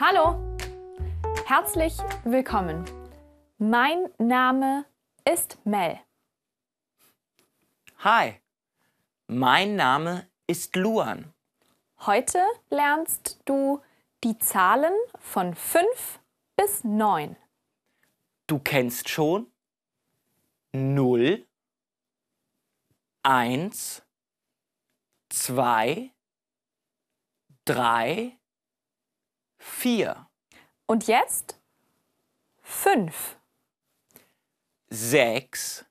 Hallo, herzlich willkommen. Mein Name ist Mel. Hi, mein Name ist Luan. Heute lernst du die Zahlen von 5 bis 9. Du kennst schon 0, 1, 2, 3, 4, Und jetzt? 5, 6,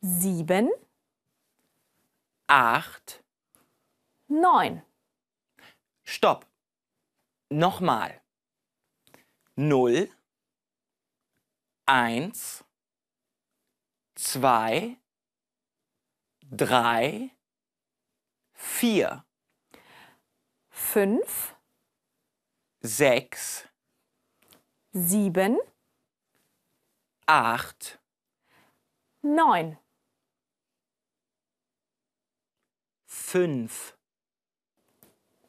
7, 8, 9. Stopp. Nochmal. 0, 1, 2, 3, 4, 5, 6, 7, 8, 9. 5,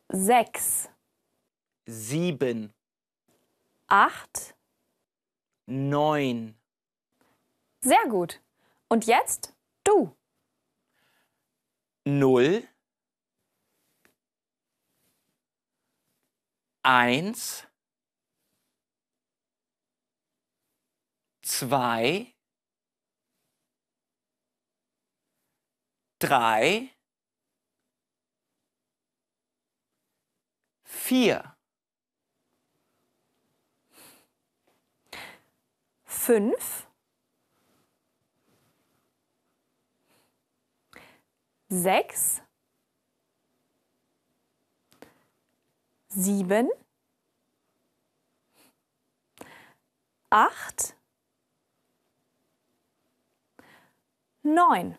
6, 7, 8. 9, Sehr gut. Und jetzt du. 0, 1, 2, 3, 4, 5, 6, 7, 8, 9.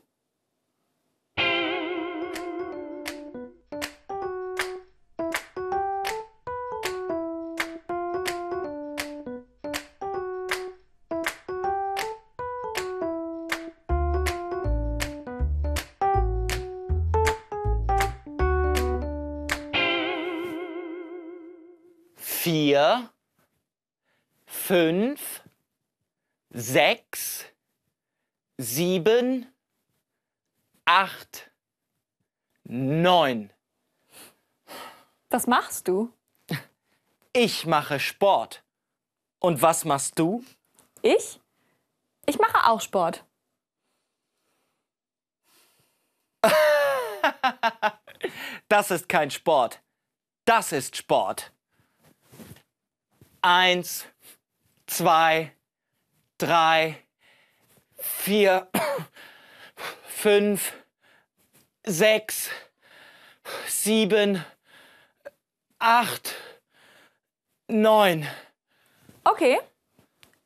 vier, fünf, sechs, sieben, acht, neun. Was machst du? Ich mache Sport. Und was machst du? Ich? Ich mache auch Sport. Das ist kein Sport. Das ist Sport. Eins, zwei, drei, vier, fünf, sechs, sieben, acht, neun. Okay,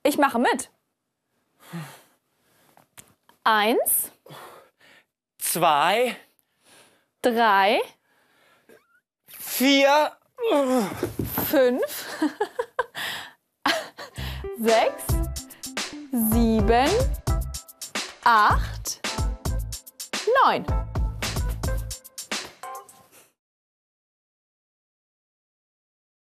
ich mache mit. Eins, Zwei, drei, vier, fünf, sechs, sieben, acht, neun.